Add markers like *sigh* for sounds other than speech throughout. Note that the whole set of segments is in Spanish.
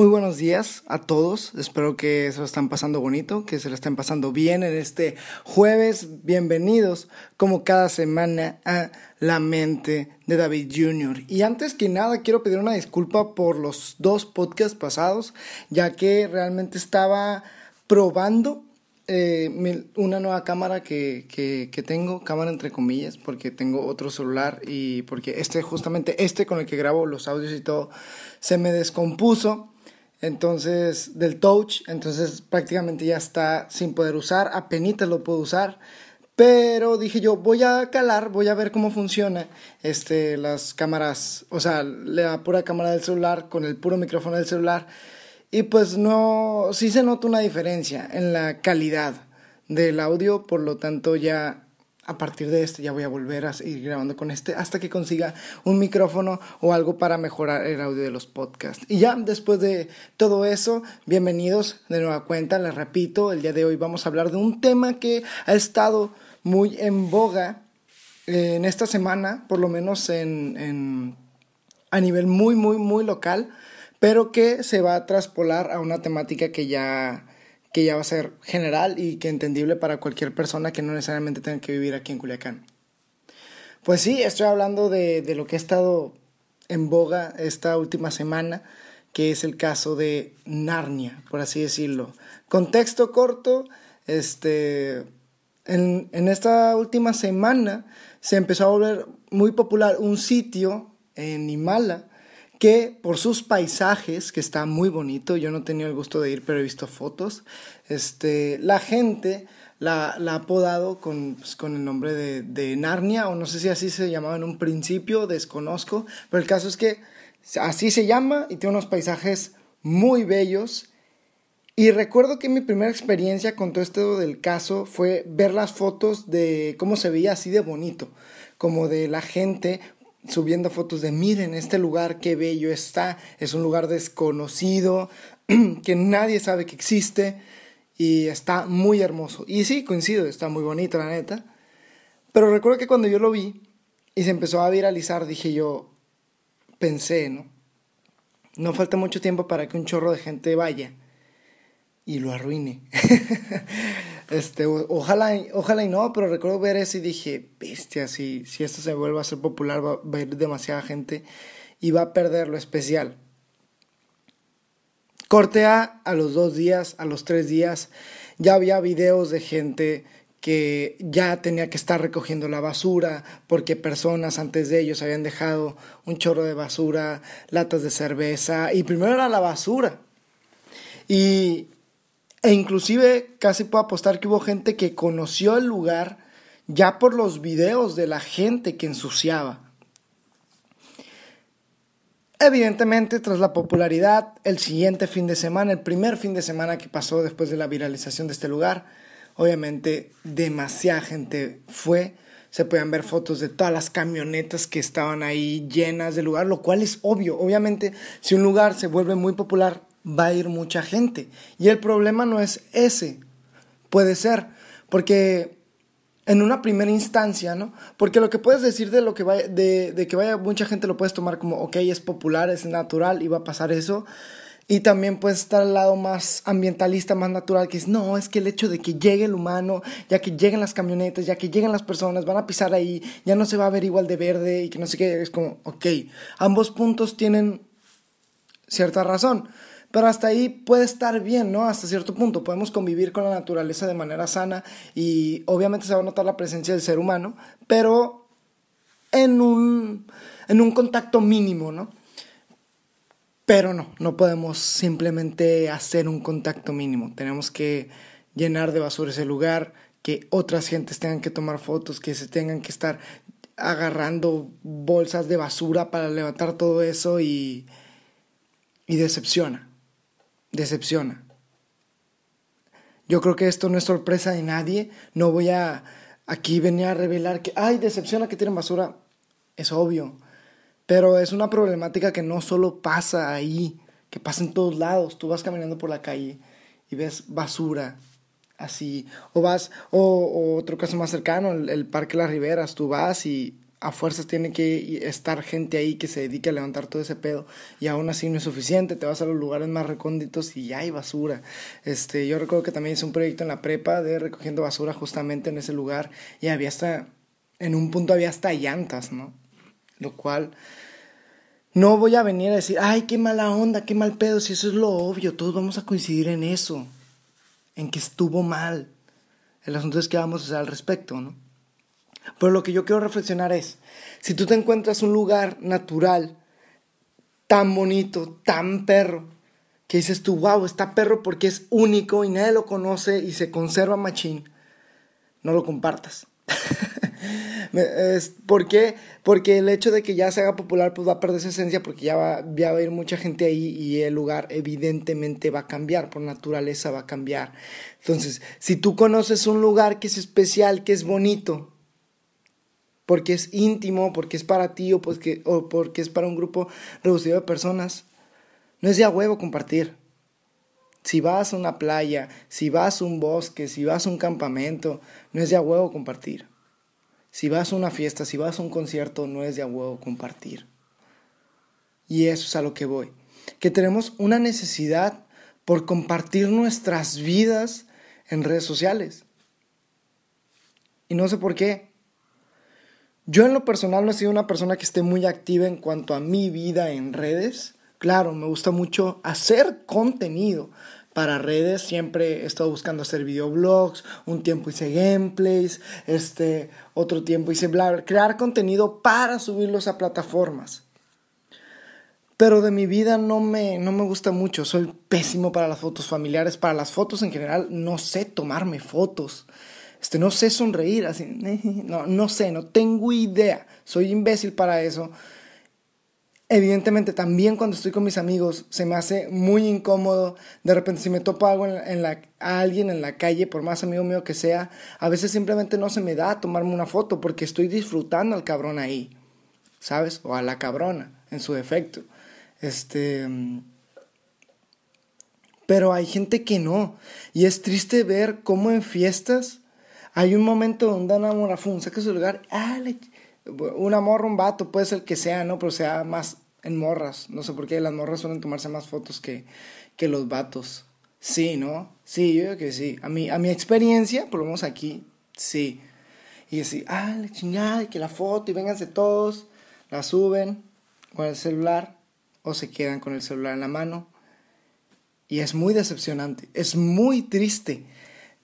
Muy buenos días a todos. Espero que se lo están pasando bonito, que se lo estén pasando bien en este jueves. Bienvenidos, como cada semana, a La Mente de David Jr. Y antes que nada, quiero pedir una disculpa por los dos podcasts pasados, ya que realmente estaba probando eh, una nueva cámara que, que, que, tengo, cámara entre comillas, porque tengo otro celular y porque este, justamente este con el que grabo los audios y todo, se me descompuso entonces del touch, entonces prácticamente ya está sin poder usar, apenas lo puedo usar, pero dije yo voy a calar, voy a ver cómo funciona este las cámaras, o sea, la pura cámara del celular con el puro micrófono del celular. Y pues no, sí se nota una diferencia en la calidad del audio, por lo tanto ya a partir de este ya voy a volver a seguir grabando con este hasta que consiga un micrófono o algo para mejorar el audio de los podcasts. Y ya después de todo eso, bienvenidos de nueva cuenta, les repito, el día de hoy vamos a hablar de un tema que ha estado muy en boga en esta semana, por lo menos en, en a nivel muy, muy, muy local, pero que se va a traspolar a una temática que ya que ya va a ser general y que entendible para cualquier persona que no necesariamente tenga que vivir aquí en Culiacán. Pues sí, estoy hablando de, de lo que ha estado en boga esta última semana, que es el caso de Narnia, por así decirlo. Contexto corto, este, en, en esta última semana se empezó a volver muy popular un sitio en Himala que por sus paisajes, que está muy bonito, yo no he tenido el gusto de ir, pero he visto fotos, este, la gente la, la ha apodado con, pues, con el nombre de, de, Narnia, o no sé si así se llamaba en un principio, desconozco, pero el caso es que así se llama y tiene unos paisajes muy bellos. Y recuerdo que mi primera experiencia con todo esto del caso fue ver las fotos de cómo se veía así de bonito, como de la gente subiendo fotos de miren este lugar qué bello está, es un lugar desconocido *clears throat* que nadie sabe que existe y está muy hermoso. Y sí, coincido, está muy bonito la neta. Pero recuerdo que cuando yo lo vi y se empezó a viralizar, dije yo, pensé, ¿no? No falta mucho tiempo para que un chorro de gente vaya y lo arruine. *laughs* este, ojalá, ojalá y no, pero recuerdo ver eso y dije, bestia, si, si esto se vuelve a ser popular va, a ir demasiada gente y va a perder lo especial. Corte A, a los dos días, a los tres días, ya había videos de gente que ya tenía que estar recogiendo la basura porque personas antes de ellos habían dejado un chorro de basura, latas de cerveza y primero era la basura. Y e inclusive casi puedo apostar que hubo gente que conoció el lugar ya por los videos de la gente que ensuciaba. Evidentemente, tras la popularidad, el siguiente fin de semana, el primer fin de semana que pasó después de la viralización de este lugar, obviamente demasiada gente fue. Se podían ver fotos de todas las camionetas que estaban ahí llenas de lugar, lo cual es obvio. Obviamente, si un lugar se vuelve muy popular, va a ir mucha gente. Y el problema no es ese, puede ser, porque en una primera instancia, ¿no? Porque lo que puedes decir de lo que vaya, de, que vaya mucha gente lo puedes tomar como, ok, es popular, es natural y va a pasar eso. Y también puede estar al lado más ambientalista, más natural, que es, no, es que el hecho de que llegue el humano, ya que lleguen las camionetas, ya que lleguen las personas, van a pisar ahí, ya no se va a ver igual de verde y que no sé qué, es como, ok, ambos puntos tienen cierta razón. Pero hasta ahí puede estar bien, ¿no? Hasta cierto punto. Podemos convivir con la naturaleza de manera sana y obviamente se va a notar la presencia del ser humano, pero en un, en un contacto mínimo, ¿no? Pero no, no podemos simplemente hacer un contacto mínimo. Tenemos que llenar de basura ese lugar, que otras gentes tengan que tomar fotos, que se tengan que estar agarrando bolsas de basura para levantar todo eso y, y decepciona decepciona. Yo creo que esto no es sorpresa de nadie. No voy a aquí venir a revelar que, ay, decepciona que tienen basura. Es obvio. Pero es una problemática que no solo pasa ahí, que pasa en todos lados. Tú vas caminando por la calle y ves basura así. O vas, o, otro caso más cercano, el, el Parque Las Riberas. Tú vas y a fuerzas tiene que estar gente ahí que se dedique a levantar todo ese pedo y aún así no es suficiente, te vas a los lugares más recónditos y ya hay basura. Este, yo recuerdo que también hice un proyecto en la prepa de recogiendo basura justamente en ese lugar y había hasta, en un punto había hasta llantas, ¿no? Lo cual no voy a venir a decir, ay, qué mala onda, qué mal pedo, si eso es lo obvio, todos vamos a coincidir en eso, en que estuvo mal. El asunto es que vamos a hacer al respecto, ¿no? Pero lo que yo quiero reflexionar es, si tú te encuentras un lugar natural tan bonito, tan perro, que dices tú, wow, está perro porque es único y nadie lo conoce y se conserva machín, no lo compartas. *laughs* ¿Por qué? Porque el hecho de que ya se haga popular pues va a perder esa esencia porque ya va, ya va a ir mucha gente ahí y el lugar evidentemente va a cambiar, por naturaleza va a cambiar. Entonces, si tú conoces un lugar que es especial, que es bonito, porque es íntimo, porque es para ti o porque, es para un grupo reducido de personas. No es de a huevo compartir. Si vas a una playa, si vas a un bosque, si vas a un campamento, no es de a huevo compartir. Si vas a una fiesta, si vas a un concierto, no es de a huevo compartir. Y eso es a lo que voy. Que tenemos una necesidad por compartir nuestras vidas en redes sociales. Y no sé por qué. Yo en lo personal no he sido una persona que esté muy activa en cuanto a mi vida en redes. Claro, me gusta mucho hacer contenido para redes. Siempre he estado buscando hacer videoblogs. Un tiempo hice gameplays. Este, otro tiempo hice bla, crear contenido para subirlos a plataformas. Pero de mi vida no me, no me gusta mucho. Soy pésimo para las fotos familiares. Para las fotos en general no sé tomarme fotos este, no sé sonreír, así, *laughs* no, no sé, no tengo idea, soy imbécil para eso. Evidentemente también cuando estoy con mis amigos se me hace muy incómodo, de repente si me topo algo en la, a alguien en la calle, por más amigo mío que sea, a veces simplemente no se me da tomarme una foto porque estoy disfrutando al cabrón ahí, ¿sabes? O a la cabrona, en su defecto. Este... Pero hay gente que no. Y es triste ver cómo en fiestas hay un momento donde una morra, fum, saca su lugar, ah, una morra, un vato, puede ser que sea, ¿no? Pero sea más en morras. No sé por qué las morras suelen tomarse más fotos que, que los vatos. Sí, ¿no? Sí, yo creo que sí. A mi, a mi experiencia, por lo menos aquí, sí. Y así, ah, la chingada, que la foto, y vénganse todos, la suben con el celular, o se quedan con el celular en la mano. Y es muy decepcionante, es muy triste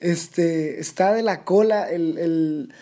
este, está de la cola el,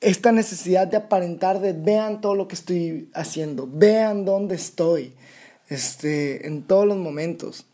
esta necesidad de aparentar, de vean todo lo que estoy haciendo, vean dónde estoy, este, en todos los momentos.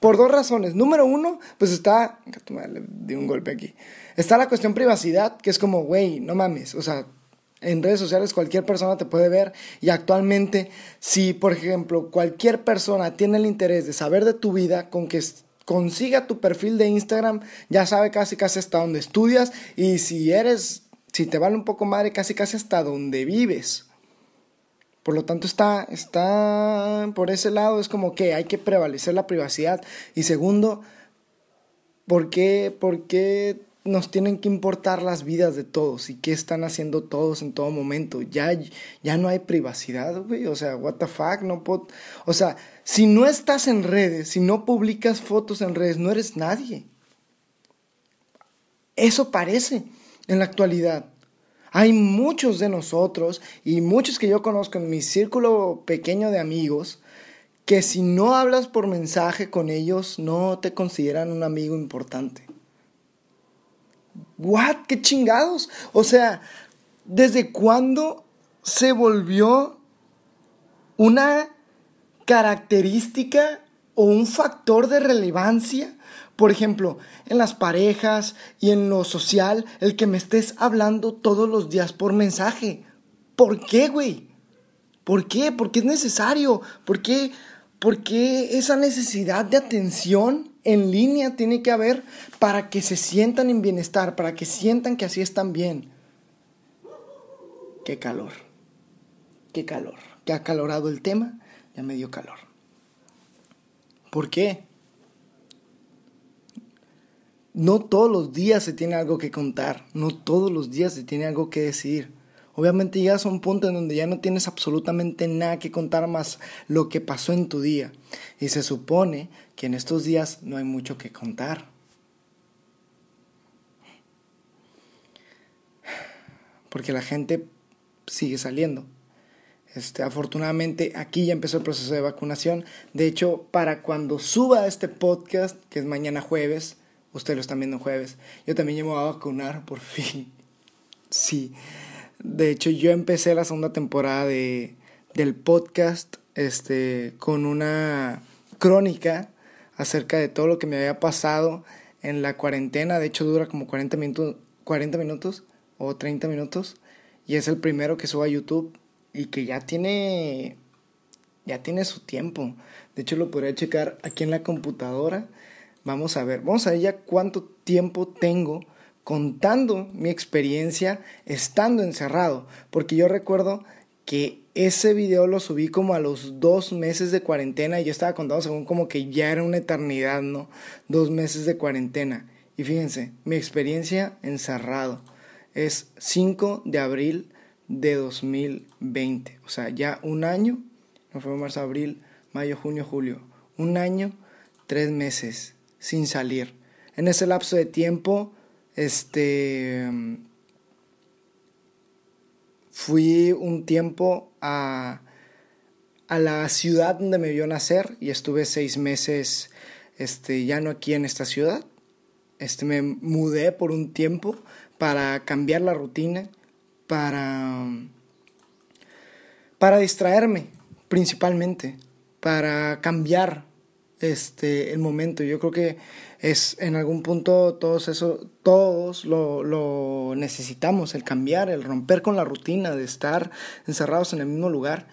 Por dos razones. Número uno, pues está, le di un golpe aquí. Está la cuestión privacidad, que es como, güey, no mames, o sea, en redes sociales cualquier persona te puede ver y actualmente si por ejemplo cualquier persona tiene el interés de saber de tu vida con que consiga tu perfil de Instagram, ya sabe casi casi hasta dónde estudias y si eres, si te vale un poco madre, casi casi hasta dónde vives. Por lo tanto, está, está por ese lado, es como que hay que prevalecer la privacidad. Y segundo, ¿por qué, por qué nos tienen que importar las vidas de todos y qué están haciendo todos en todo momento. Ya, ya no hay privacidad, güey. O sea, what the fuck, no puedo... O sea, si no estás en redes, si no publicas fotos en redes, no eres nadie. Eso parece en la actualidad. Hay muchos de nosotros y muchos que yo conozco en mi círculo pequeño de amigos que si no hablas por mensaje con ellos no te consideran un amigo importante. ¿What? ¿Qué chingados? O sea, ¿desde cuándo se volvió una característica o un factor de relevancia? Por ejemplo, en las parejas y en lo social, el que me estés hablando todos los días por mensaje. ¿Por qué, güey? ¿Por qué? ¿Por qué es necesario? ¿Por qué, ¿Por qué esa necesidad de atención en línea tiene que haber para que se sientan en bienestar, para que sientan que así están bien. Qué calor, qué calor, que ha calorado el tema, ya me dio calor. ¿Por qué? No todos los días se tiene algo que contar, no todos los días se tiene algo que decir. Obviamente llegas a un punto en donde ya no tienes absolutamente nada que contar más lo que pasó en tu día. Y se supone que en estos días no hay mucho que contar. Porque la gente sigue saliendo. Este, afortunadamente aquí ya empezó el proceso de vacunación. De hecho, para cuando suba este podcast, que es mañana jueves, ustedes lo están viendo jueves, yo también me voy a vacunar por fin. *laughs* Sí. De hecho, yo empecé la segunda temporada de, del podcast este, con una crónica acerca de todo lo que me había pasado en la cuarentena. De hecho, dura como 40 minutos, 40 minutos o 30 minutos. Y es el primero que subo a YouTube y que ya tiene, ya tiene su tiempo. De hecho, lo podría checar aquí en la computadora. Vamos a ver, vamos a ver ya cuánto tiempo tengo contando mi experiencia estando encerrado. Porque yo recuerdo que ese video lo subí como a los dos meses de cuarentena y yo estaba contando según como que ya era una eternidad, ¿no? Dos meses de cuarentena. Y fíjense, mi experiencia encerrado es 5 de abril de 2020. O sea, ya un año, no fue marzo, abril, mayo, junio, julio. Un año, tres meses sin salir. En ese lapso de tiempo este. Fui un tiempo a, a la ciudad donde me vio nacer y estuve seis meses este, ya no aquí en esta ciudad. Este, me mudé por un tiempo para cambiar la rutina, para, para distraerme principalmente, para cambiar este, el momento. Yo creo que es en algún punto todos eso, todos lo, lo necesitamos, el cambiar, el romper con la rutina de estar encerrados en el mismo lugar.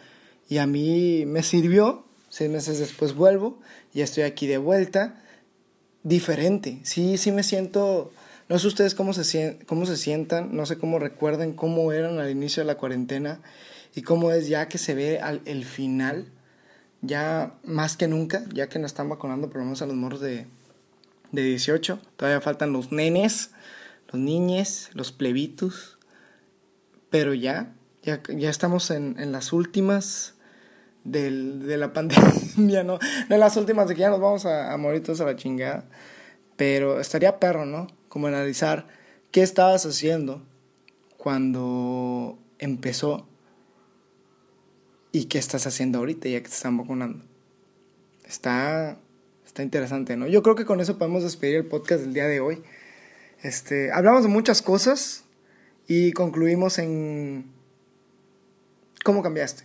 Y a mí me sirvió, seis meses después vuelvo, y estoy aquí de vuelta, diferente. Sí, sí me siento, no sé ustedes cómo se, cómo se sientan, no sé cómo recuerden cómo eran al inicio de la cuarentena y cómo es ya que se ve al, el final, ya más que nunca, ya que nos están vacunando por lo menos a los morros de de 18. Todavía faltan los nenes, los niñes, los plebitos. Pero ya, ya, ya estamos en, en las últimas del, de la *laughs* pandemia, ¿no? No en las últimas de que ya nos vamos a, a morir todos a la chingada. Pero estaría perro, ¿no? Como analizar qué estabas haciendo cuando empezó y qué estás haciendo ahorita ya que te están vacunando. Está Está interesante, ¿no? Yo creo que con eso podemos despedir el podcast del día de hoy. Este, hablamos de muchas cosas y concluimos en cómo cambiaste.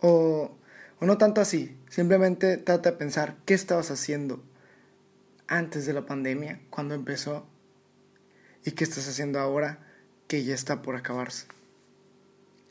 O, o no tanto así, simplemente trata de pensar qué estabas haciendo antes de la pandemia, cuando empezó, y qué estás haciendo ahora que ya está por acabarse.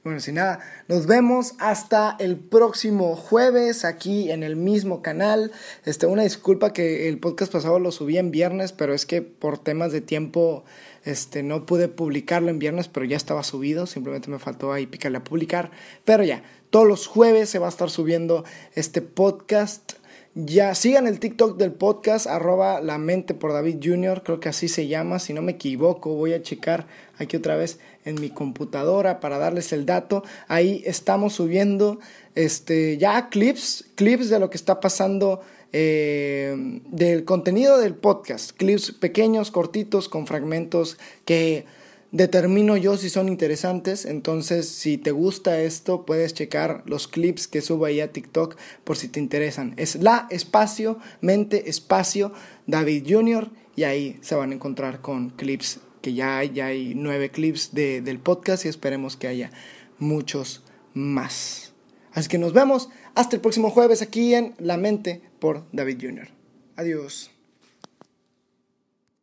Bueno, sin nada, nos vemos hasta el próximo jueves aquí en el mismo canal. Este, una disculpa que el podcast pasado lo subí en viernes, pero es que por temas de tiempo este, no pude publicarlo en viernes, pero ya estaba subido. Simplemente me faltó ahí picarle a publicar. Pero ya, todos los jueves se va a estar subiendo este podcast. Ya sigan el TikTok del podcast, arroba la mente por David Jr., creo que así se llama, si no me equivoco, voy a checar aquí otra vez en mi computadora para darles el dato. Ahí estamos subiendo este, ya clips, clips de lo que está pasando eh, del contenido del podcast, clips pequeños, cortitos, con fragmentos que determino yo si son interesantes. Entonces, si te gusta esto, puedes checar los clips que subo ahí a TikTok por si te interesan. Es la espacio, mente, espacio, David Jr. Y ahí se van a encontrar con clips que ya hay, ya hay nueve clips de, del podcast y esperemos que haya muchos más. Así que nos vemos hasta el próximo jueves aquí en La Mente por David Jr. Adiós.